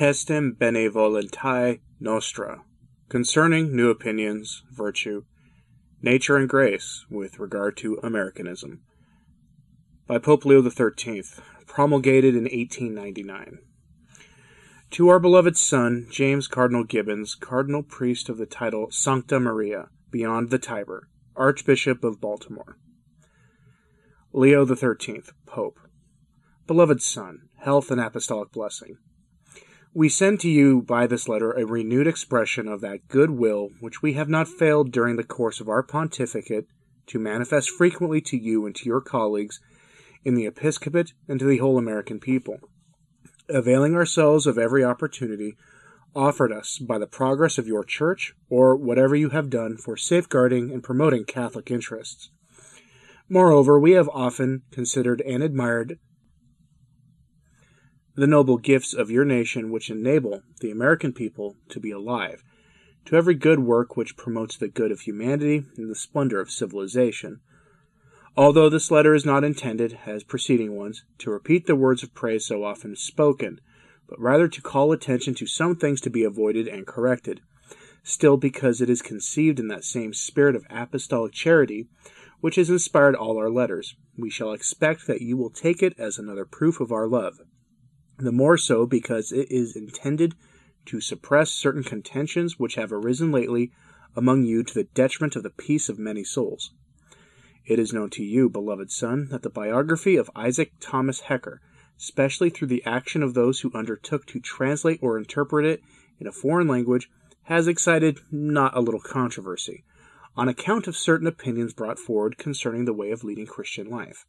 Testem benevolentiae nostrae, concerning new opinions, virtue, nature, and grace with regard to Americanism, by Pope Leo XIII, promulgated in 1899. To our beloved son, James Cardinal Gibbons, Cardinal Priest of the title Sancta Maria, beyond the Tiber, Archbishop of Baltimore. Leo XIII, Pope. Beloved son, health and apostolic blessing. We send to you by this letter a renewed expression of that good will which we have not failed during the course of our pontificate to manifest frequently to you and to your colleagues in the episcopate and to the whole American people, availing ourselves of every opportunity offered us by the progress of your church or whatever you have done for safeguarding and promoting Catholic interests. Moreover, we have often considered and admired the noble gifts of your nation which enable the American people to be alive, to every good work which promotes the good of humanity and the splendor of civilization. Although this letter is not intended, as preceding ones, to repeat the words of praise so often spoken, but rather to call attention to some things to be avoided and corrected, still because it is conceived in that same spirit of apostolic charity which has inspired all our letters, we shall expect that you will take it as another proof of our love the more so because it is intended to suppress certain contentions which have arisen lately among you to the detriment of the peace of many souls. It is known to you, beloved son, that the biography of Isaac Thomas Hecker, especially through the action of those who undertook to translate or interpret it in a foreign language, has excited not a little controversy, on account of certain opinions brought forward concerning the way of leading Christian life.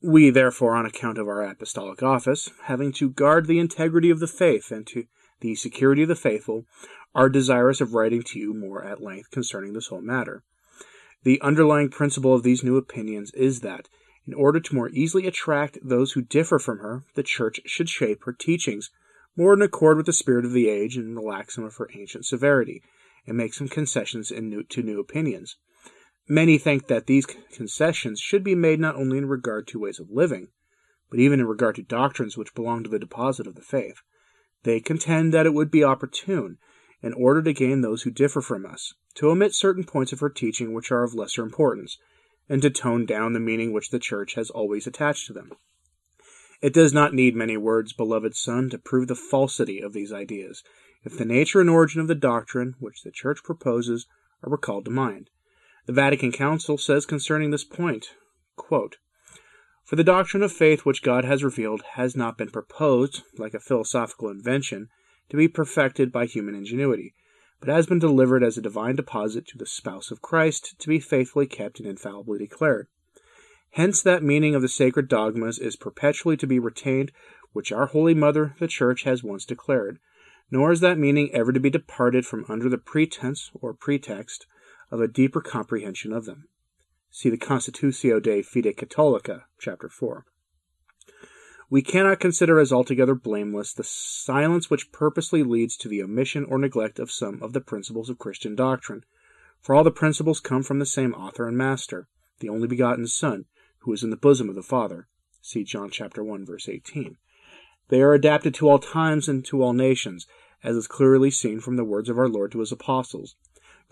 We, therefore, on account of our apostolic office, having to guard the integrity of the faith and to the security of the faithful, are desirous of writing to you more at length concerning this whole matter. The underlying principle of these new opinions is that, in order to more easily attract those who differ from her, the Church should shape her teachings more in accord with the spirit of the age and relax some of her ancient severity, and make some concessions new, to new opinions. Many think that these concessions should be made not only in regard to ways of living, but even in regard to doctrines which belong to the deposit of the faith. They contend that it would be opportune, in order to gain those who differ from us, to omit certain points of her teaching which are of lesser importance, and to tone down the meaning which the Church has always attached to them. It does not need many words, beloved son, to prove the falsity of these ideas, if the nature and origin of the doctrine which the Church proposes are recalled to mind. The Vatican Council says concerning this point, quote, For the doctrine of faith which God has revealed has not been proposed, like a philosophical invention, to be perfected by human ingenuity, but has been delivered as a divine deposit to the spouse of Christ to be faithfully kept and infallibly declared. Hence that meaning of the sacred dogmas is perpetually to be retained which our Holy Mother, the Church, has once declared, nor is that meaning ever to be departed from under the pretense or pretext of a deeper comprehension of them. See the Constitutio de Fide Catholica, chapter 4. We cannot consider as altogether blameless the silence which purposely leads to the omission or neglect of some of the principles of Christian doctrine, for all the principles come from the same author and master, the only begotten Son, who is in the bosom of the Father. See John chapter 1 verse 18. They are adapted to all times and to all nations, as is clearly seen from the words of our Lord to his apostles.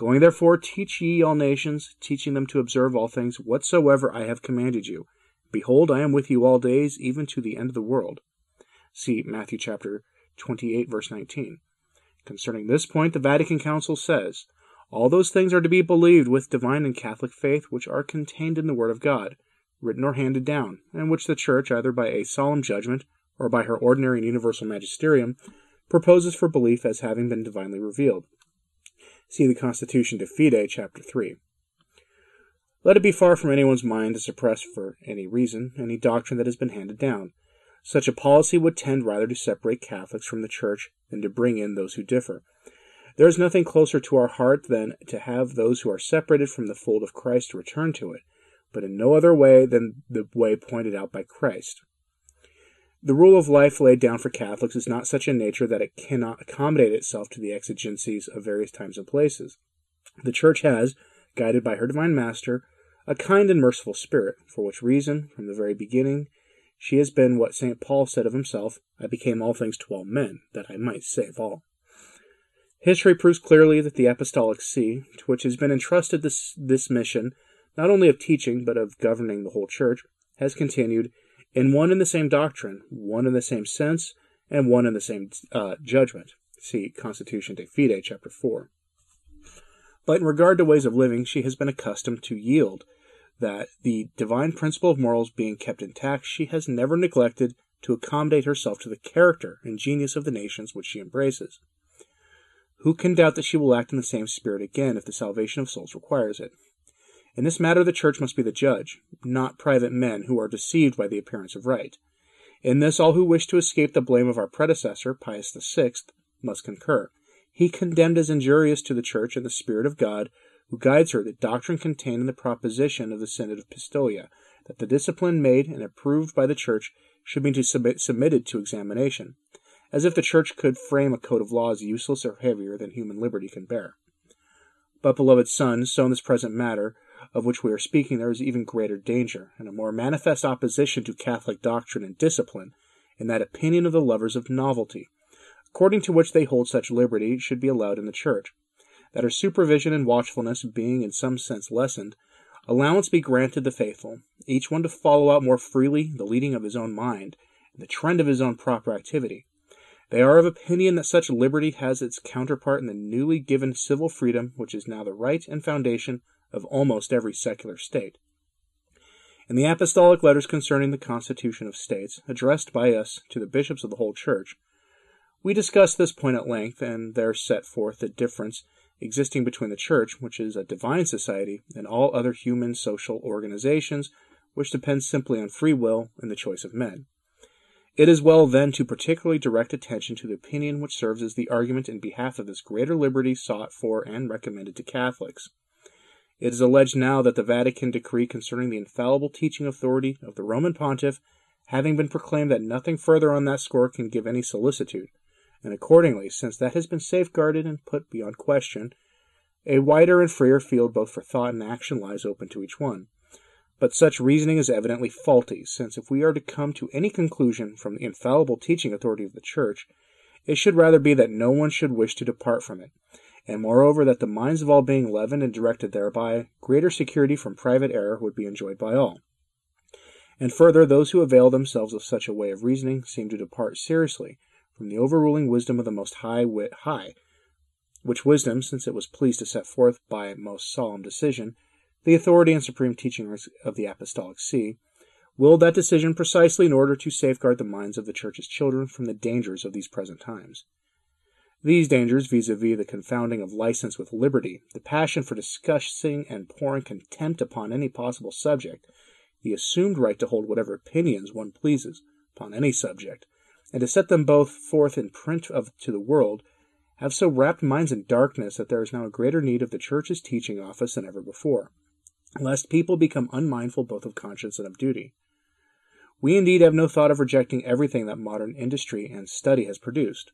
Going therefore, teach ye all nations, teaching them to observe all things whatsoever I have commanded you. Behold, I am with you all days, even to the end of the world. See Matthew chapter 28, verse 19. Concerning this point, the Vatican Council says, All those things are to be believed with divine and Catholic faith which are contained in the Word of God, written or handed down, and which the Church, either by a solemn judgment or by her ordinary and universal magisterium, proposes for belief as having been divinely revealed. See the Constitution de Fide, Chapter 3. Let it be far from anyone's mind to suppress for any reason any doctrine that has been handed down. Such a policy would tend rather to separate Catholics from the Church than to bring in those who differ. There is nothing closer to our heart than to have those who are separated from the fold of Christ return to it, but in no other way than the way pointed out by Christ. The rule of life laid down for Catholics is not such a nature that it cannot accommodate itself to the exigencies of various times and places. The Church has, guided by her divine Master, a kind and merciful spirit, for which reason, from the very beginning, she has been what St. Paul said of himself I became all things to all men, that I might save all. History proves clearly that the Apostolic See, to which has been entrusted this, this mission, not only of teaching, but of governing the whole Church, has continued in one and the same doctrine, one in the same sense, and one in the same uh, judgment. See Constitution de Fide, chapter 4. But in regard to ways of living, she has been accustomed to yield that, the divine principle of morals being kept intact, she has never neglected to accommodate herself to the character and genius of the nations which she embraces. Who can doubt that she will act in the same spirit again if the salvation of souls requires it? In this matter, the Church must be the judge, not private men who are deceived by the appearance of right. In this, all who wish to escape the blame of our predecessor, Pius VI, must concur. He condemned as injurious to the Church and the Spirit of God, who guides her, the doctrine contained in the proposition of the Synod of Pistoia, that the discipline made and approved by the Church should be submitted to examination as if the Church could frame a code of laws useless or heavier than human liberty can bear. But, beloved sons, so in this present matter of which we are speaking, there is even greater danger, and a more manifest opposition to Catholic doctrine and discipline, in that opinion of the lovers of novelty, according to which they hold such liberty should be allowed in the Church. That her supervision and watchfulness being in some sense lessened, allowance be granted the faithful, each one to follow out more freely the leading of his own mind, and the trend of his own proper activity, they are of opinion that such liberty has its counterpart in the newly given civil freedom which is now the right and foundation of almost every secular state. In the apostolic letters concerning the constitution of states, addressed by us to the bishops of the whole church, we discuss this point at length, and there set forth the difference existing between the church, which is a divine society, and all other human social organizations, which depend simply on free will and the choice of men. It is well, then, to particularly direct attention to the opinion which serves as the argument in behalf of this greater liberty sought for and recommended to Catholics. It is alleged now that the Vatican decree concerning the infallible teaching authority of the Roman Pontiff having been proclaimed that nothing further on that score can give any solicitude, and accordingly, since that has been safeguarded and put beyond question, a wider and freer field both for thought and action lies open to each one. But such reasoning is evidently faulty, since if we are to come to any conclusion from the infallible teaching authority of the Church, it should rather be that no one should wish to depart from it, and moreover that the minds of all being leavened and directed thereby, greater security from private error would be enjoyed by all. And further, those who avail themselves of such a way of reasoning seem to depart seriously from the overruling wisdom of the Most High wit high, which wisdom, since it was pleased to set forth by most solemn decision, the authority and supreme teaching of the Apostolic See, willed that decision precisely in order to safeguard the minds of the Church's children from the dangers of these present times. These dangers, vis-a-vis the confounding of license with liberty, the passion for discussing and pouring contempt upon any possible subject, the assumed right to hold whatever opinions one pleases upon any subject, and to set them both forth in print of, to the world, have so wrapped minds in darkness that there is now a greater need of the Church's teaching office than ever before lest people become unmindful both of conscience and of duty. We indeed have no thought of rejecting everything that modern industry and study has produced.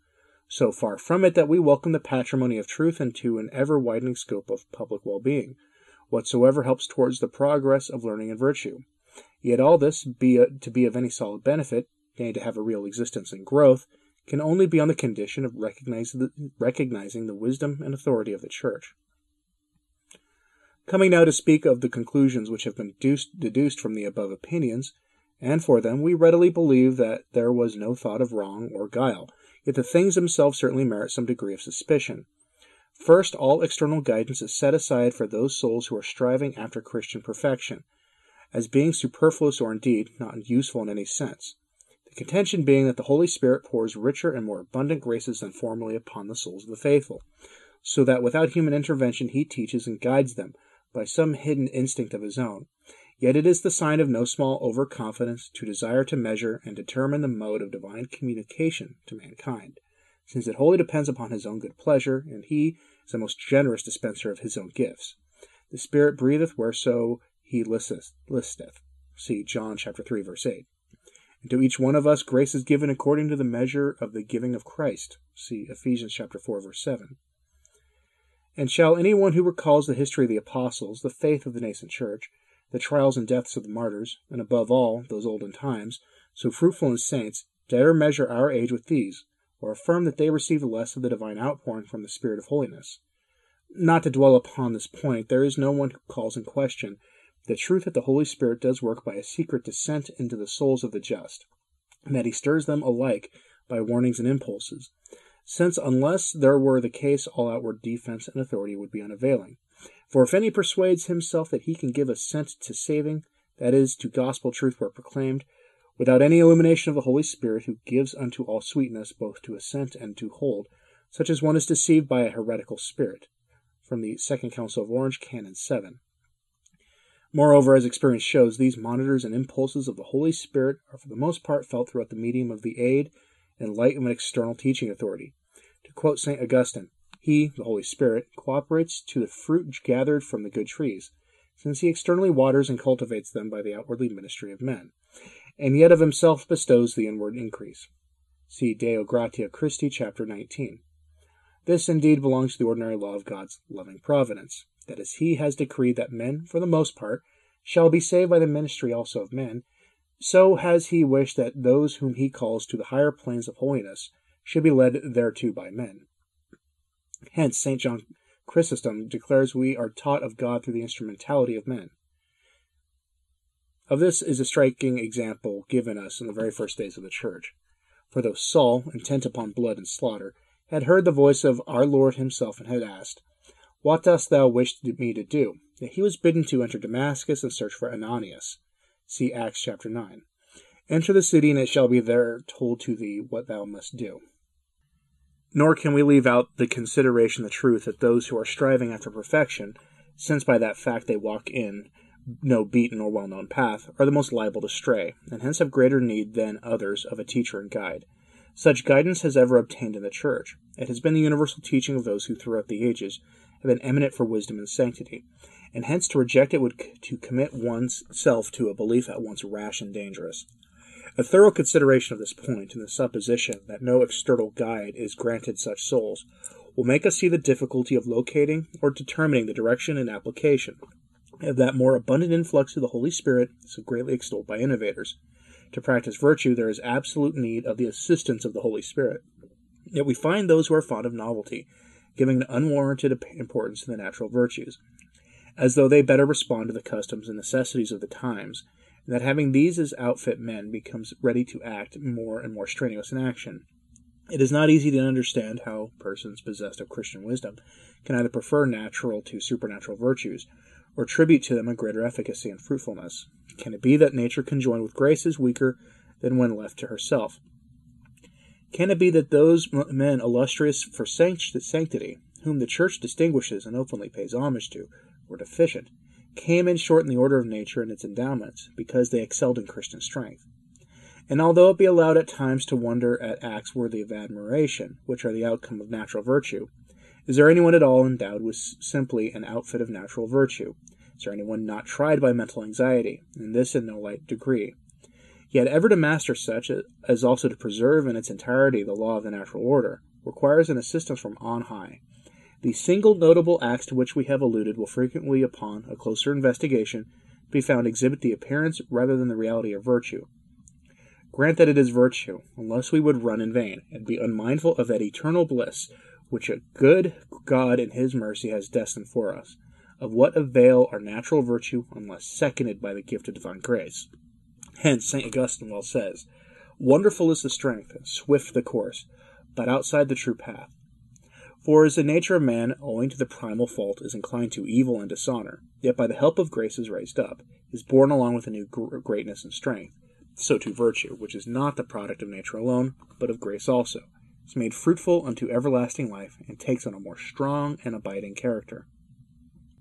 So far from it that we welcome the patrimony of truth into an ever widening scope of public well being, whatsoever helps towards the progress of learning and virtue. Yet all this, be a, to be of any solid benefit, nay, to have a real existence and growth, can only be on the condition of the, recognizing the wisdom and authority of the Church. Coming now to speak of the conclusions which have been deduced from the above opinions, and for them we readily believe that there was no thought of wrong or guile, yet the things themselves certainly merit some degree of suspicion. First, all external guidance is set aside for those souls who are striving after Christian perfection, as being superfluous or indeed not useful in any sense. The contention being that the Holy Spirit pours richer and more abundant graces than formerly upon the souls of the faithful so that without human intervention he teaches and guides them by some hidden instinct of his own. Yet it is the sign of no small overconfidence to desire to measure and determine the mode of divine communication to mankind, since it wholly depends upon his own good pleasure, and he is the most generous dispenser of his own gifts. The Spirit breatheth whereso he listeth. listeth. See John chapter 3, verse 8. And to each one of us grace is given according to the measure of the giving of Christ. See Ephesians chapter 4, verse 7. And shall any one who recalls the history of the apostles, the faith of the nascent church, the trials and deaths of the martyrs, and above all, those olden times, so fruitful in saints, dare measure our age with these, or affirm that they received less of the divine outpouring from the Spirit of holiness? Not to dwell upon this point, there is no one who calls in question the truth that the Holy Spirit does work by a secret descent into the souls of the just, and that he stirs them alike by warnings and impulses, since unless there were the case all outward defense and authority would be unavailing. For if any persuades himself that he can give assent to saving, that is, to gospel truth where proclaimed, without any illumination of the Holy Spirit, who gives unto all sweetness both to assent and to hold, such as one is deceived by a heretical spirit. From the Second Council of Orange, Canon 7. Moreover, as experience shows, these monitors and impulses of the Holy Spirit are for the most part felt throughout the medium of the aid and light of an external teaching authority. To quote St. Augustine, he, the Holy Spirit, cooperates to the fruit gathered from the good trees, since he externally waters and cultivates them by the outwardly ministry of men, and yet of himself bestows the inward increase. See De Gratia Christi, chapter 19. This indeed belongs to the ordinary law of God's loving providence that as he has decreed that men, for the most part, shall be saved by the ministry also of men, so has he wished that those whom he calls to the higher planes of holiness should be led thereto by men. Hence, St. John Chrysostom declares we are taught of God through the instrumentality of men. Of this is a striking example given us in the very first days of the Church. For though Saul, intent upon blood and slaughter, had heard the voice of our Lord himself and had asked, what dost thou wish me to do? He was bidden to enter Damascus and search for Ananias. See Acts chapter 9. Enter the city, and it shall be there told to thee what thou must do. Nor can we leave out the consideration the truth that those who are striving after perfection, since by that fact they walk in no beaten or well known path, are the most liable to stray, and hence have greater need than others of a teacher and guide. Such guidance has ever obtained in the Church. It has been the universal teaching of those who throughout the ages have been eminent for wisdom and sanctity, and hence to reject it would c- to commit one's self to a belief at once rash and dangerous. A thorough consideration of this point, and the supposition that no external guide is granted such souls, will make us see the difficulty of locating or determining the direction and application of that more abundant influx of the Holy Spirit so greatly extolled by innovators. To practice virtue, there is absolute need of the assistance of the Holy Spirit. Yet we find those who are fond of novelty, giving an unwarranted importance to the natural virtues, as though they better respond to the customs and necessities of the times, and that having these as outfit men becomes ready to act more and more strenuous in action. It is not easy to understand how persons possessed of Christian wisdom can either prefer natural to supernatural virtues, or attribute to them a greater efficacy and fruitfulness. Can it be that nature conjoined with grace is weaker than when left to herself? Can it be that those men illustrious for sanctity, whom the Church distinguishes and openly pays homage to, were deficient, came in short in the order of nature and its endowments, because they excelled in Christian strength? And although it be allowed at times to wonder at acts worthy of admiration, which are the outcome of natural virtue, is there anyone at all endowed with simply an outfit of natural virtue? Is there anyone not tried by mental anxiety, and this in no light degree? Yet ever to master such, as also to preserve in its entirety the law of the natural order, requires an assistance from on high. The single notable acts to which we have alluded will frequently, upon a closer investigation, be found exhibit the appearance rather than the reality of virtue. Grant that it is virtue, unless we would run in vain, and be unmindful of that eternal bliss which a good God in His mercy has destined for us. Of what avail are natural virtue unless seconded by the gift of divine grace? Hence, St. Augustine well says, Wonderful is the strength, swift the course, but outside the true path. For as the nature of man, owing to the primal fault, is inclined to evil and dishonor, yet by the help of grace is raised up, is born along with a new greatness and strength, so too virtue, which is not the product of nature alone, but of grace also. is made fruitful unto everlasting life, and takes on a more strong and abiding character.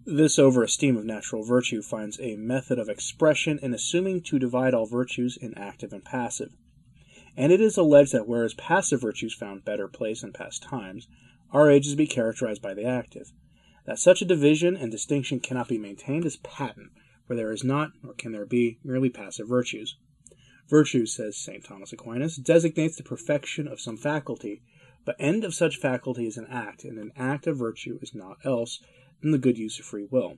This over-esteem of natural virtue finds a method of expression in assuming to divide all virtues in active and passive. And it is alleged that whereas passive virtues found better place in past times, our ages be characterized by the active. That such a division and distinction cannot be maintained is patent, for there is not, nor can there be, merely passive virtues. Virtue, says St. Thomas Aquinas, designates the perfection of some faculty, but end of such faculty is an act, and an act of virtue is naught else than the good use of free will.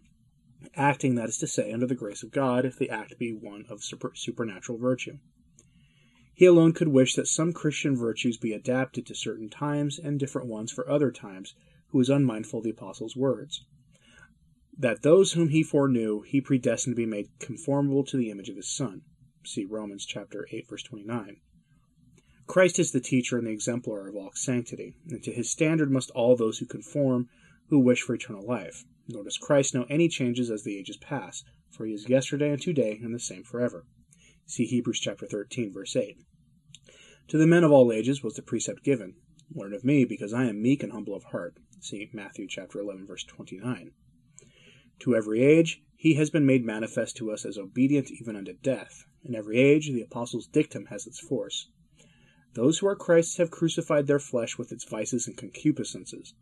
Acting, that is to say, under the grace of God, if the act be one of super- supernatural virtue. He alone could wish that some Christian virtues be adapted to certain times and different ones for other times, who was unmindful of the apostles' words. That those whom he foreknew, he predestined to be made conformable to the image of his Son. See Romans chapter 8, verse 29. Christ is the teacher and the exemplar of all sanctity, and to his standard must all those who conform who wish for eternal life. Nor does Christ know any changes as the ages pass, for he is yesterday and today and the same forever. See Hebrews chapter 13, verse 8. To the men of all ages was the precept given, Learn of me, because I am meek and humble of heart. See Matthew chapter 11, verse 29. To every age he has been made manifest to us as obedient even unto death. In every age the apostles' dictum has its force. Those who are Christ's have crucified their flesh with its vices and concupiscences.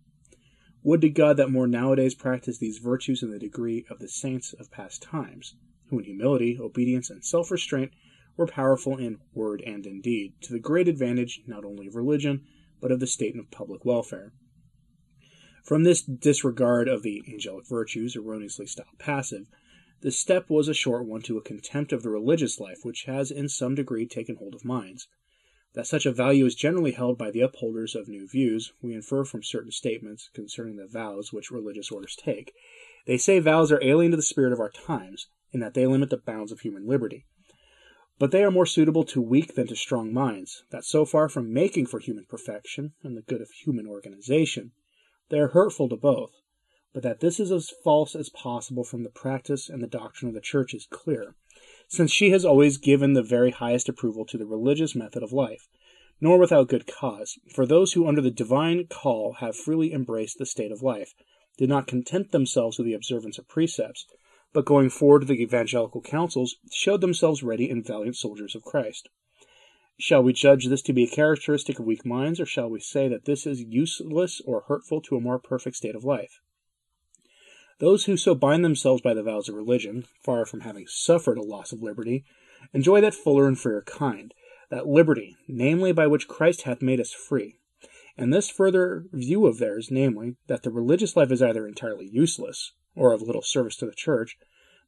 Would to God that more nowadays practice these virtues in the degree of the saints of past times, who in humility, obedience, and self restraint were powerful in word and in deed, to the great advantage not only of religion, but of the state and of public welfare. From this disregard of the angelic virtues, erroneously styled passive, the step was a short one to a contempt of the religious life which has in some degree taken hold of minds. That such a value is generally held by the upholders of new views, we infer from certain statements concerning the vows which religious orders take. They say vows are alien to the spirit of our times, in that they limit the bounds of human liberty. But they are more suitable to weak than to strong minds, that so far from making for human perfection and the good of human organization, they are hurtful to both, but that this is as false as possible from the practice and the doctrine of the Church is clear, since she has always given the very highest approval to the religious method of life, nor without good cause, for those who under the divine call have freely embraced the state of life did not content themselves with the observance of precepts, but going forward to the evangelical counsels, showed themselves ready and valiant soldiers of Christ. Shall we judge this to be a characteristic of weak minds, or shall we say that this is useless or hurtful to a more perfect state of life? Those who so bind themselves by the vows of religion, far from having suffered a loss of liberty, enjoy that fuller and freer kind, that liberty, namely, by which Christ hath made us free. And this further view of theirs, namely, that the religious life is either entirely useless, or of little service to the Church,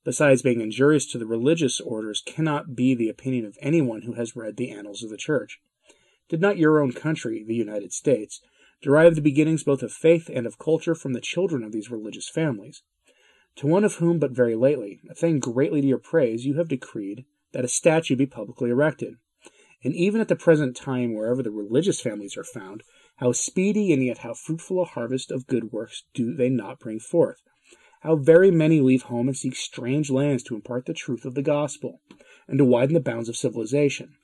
besides being injurious to the religious orders, cannot be the opinion of anyone who has read the annals of the Church. Did not your own country, the United States, derive the beginnings both of faith and of culture from the children of these religious families? To one of whom, but very lately, a thing greatly to your praise, you have decreed that a statue be publicly erected. And even at the present time, wherever the religious families are found, how speedy and yet how fruitful a harvest of good works do they not bring forth? How very many leave home and seek strange lands to impart the truth of the gospel, and to widen the bounds of civilization.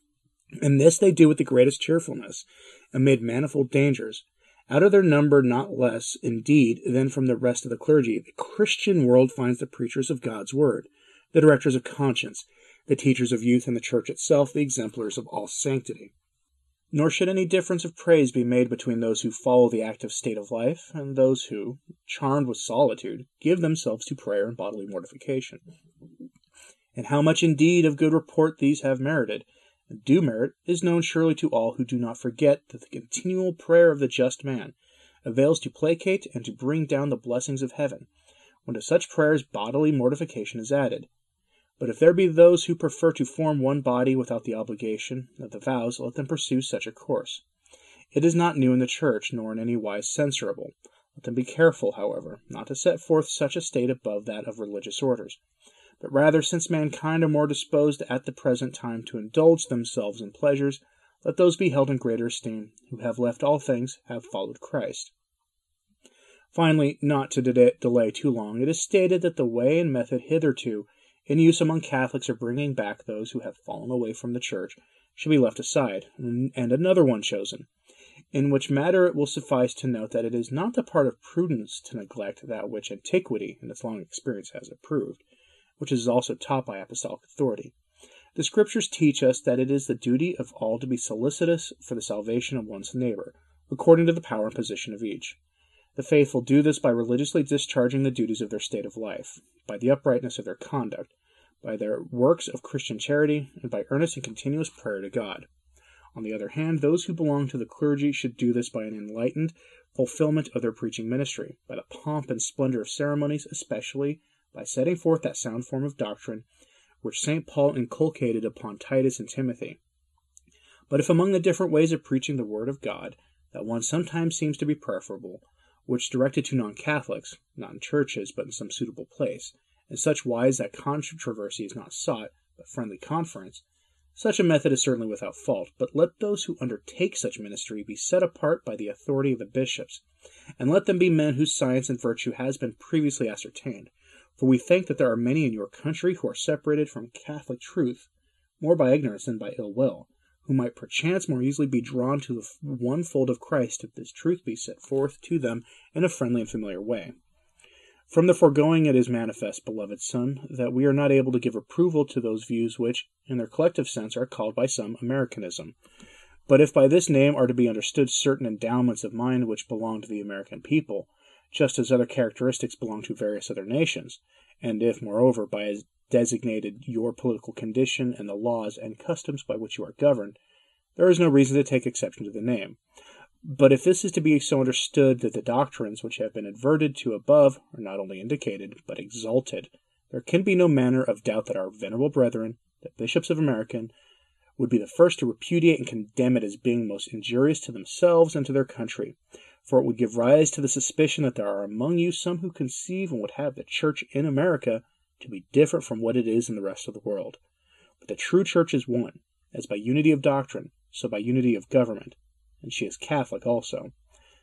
And this they do with the greatest cheerfulness, amid manifold dangers. Out of their number not less, indeed, than from the rest of the clergy, the Christian world finds the preachers of God's word, the directors of conscience, the teachers of youth, and the church itself the exemplars of all sanctity. Nor should any difference of praise be made between those who follow the active state of life and those who, charmed with solitude, give themselves to prayer and bodily mortification. And how much indeed of good report these have merited, and do merit, is known surely to all who do not forget that the continual prayer of the just man avails to placate and to bring down the blessings of heaven, when to such prayers bodily mortification is added, but if there be those who prefer to form one body without the obligation of the vows, let them pursue such a course. It is not new in the Church, nor in any wise censurable. Let them be careful, however, not to set forth such a state above that of religious orders, but rather, since mankind are more disposed at the present time to indulge themselves in pleasures, let those be held in greater esteem who have left all things, have followed Christ. Finally, not to de- delay too long, it is stated that the way and method hitherto in use among Catholics of bringing back those who have fallen away from the Church should be left aside, and another one chosen. in which matter it will suffice to note that it is not the part of prudence to neglect that which antiquity and its long experience has approved, which is also taught by apostolic authority. The Scriptures teach us that it is the duty of all to be solicitous for the salvation of one's neighbor, according to the power and position of each. The faithful do this by religiously discharging the duties of their state of life, by the uprightness of their conduct, by their works of Christian charity, and by earnest and continuous prayer to God. On the other hand, those who belong to the clergy should do this by an enlightened fulfillment of their preaching ministry, by the pomp and splendor of ceremonies, especially by setting forth that sound form of doctrine which St. Paul inculcated upon Titus and Timothy. But if among the different ways of preaching the Word of God, that one sometimes seems to be preferable, which directed to non Catholics, not in churches, but in some suitable place, in such wise that controversy is not sought, but friendly conference, such a method is certainly without fault, but let those who undertake such ministry be set apart by the authority of the bishops, and let them be men whose science and virtue has been previously ascertained, for we think that there are many in your country who are separated from Catholic truth more by ignorance than by ill will, who might perchance more easily be drawn to the one fold of Christ if this truth be set forth to them in a friendly and familiar way. From the foregoing it is manifest, beloved son, that we are not able to give approval to those views which, in their collective sense, are called by some Americanism. But if by this name are to be understood certain endowments of mind which belong to the American people, just as other characteristics belong to various other nations, and if, moreover, by designated your political condition and the laws and customs by which you are governed, there is no reason to take exception to the name. But if this is to be so understood that the doctrines which have been adverted to above are not only indicated, but exalted, there can be no manner of doubt that our venerable brethren, the bishops of America, would be the first to repudiate and condemn it as being most injurious to themselves and to their country, for it would give rise to the suspicion that there are among you some who conceive and would have the church in America to be different from what it is in the rest of the world. But the true church is one, as by unity of doctrine, so by unity of government, and she is Catholic also.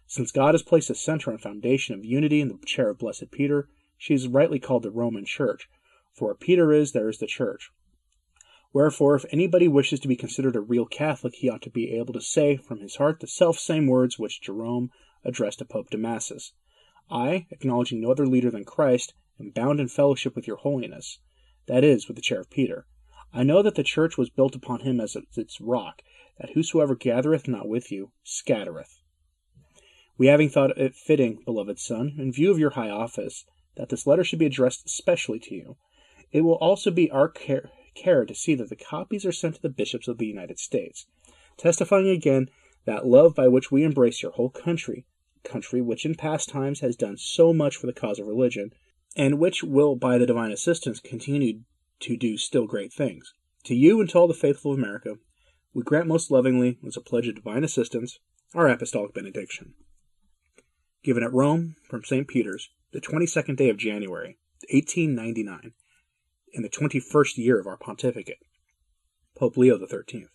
Since God has placed a center and foundation of unity in the chair of Blessed Peter, she is rightly called the Roman Church, for where Peter is, there is the church. Wherefore, if anybody wishes to be considered a real Catholic, he ought to be able to say from his heart the self same words which Jerome addressed to Pope Damasus. I, acknowledging no other leader than Christ, am bound in fellowship with your holiness, that is, with the chair of Peter. I know that the church was built upon him as its rock, that whosoever gathereth not with you scattereth. We having thought it fitting, beloved son, in view of your high office, that this letter should be addressed specially to you, it will also be our care, care to see that the copies are sent to the bishops of the United States, testifying again that love by which we embrace your whole country, country which in past times has done so much for the cause of religion, and which will by the divine assistance continue to do still great things. To you and to all the faithful of America, we grant most lovingly, as a pledge of divine assistance, our apostolic benediction. Given at Rome from St. Peter's, the 22nd day of January, 1899, in the 21st year of our pontificate, Pope Leo Thirteenth.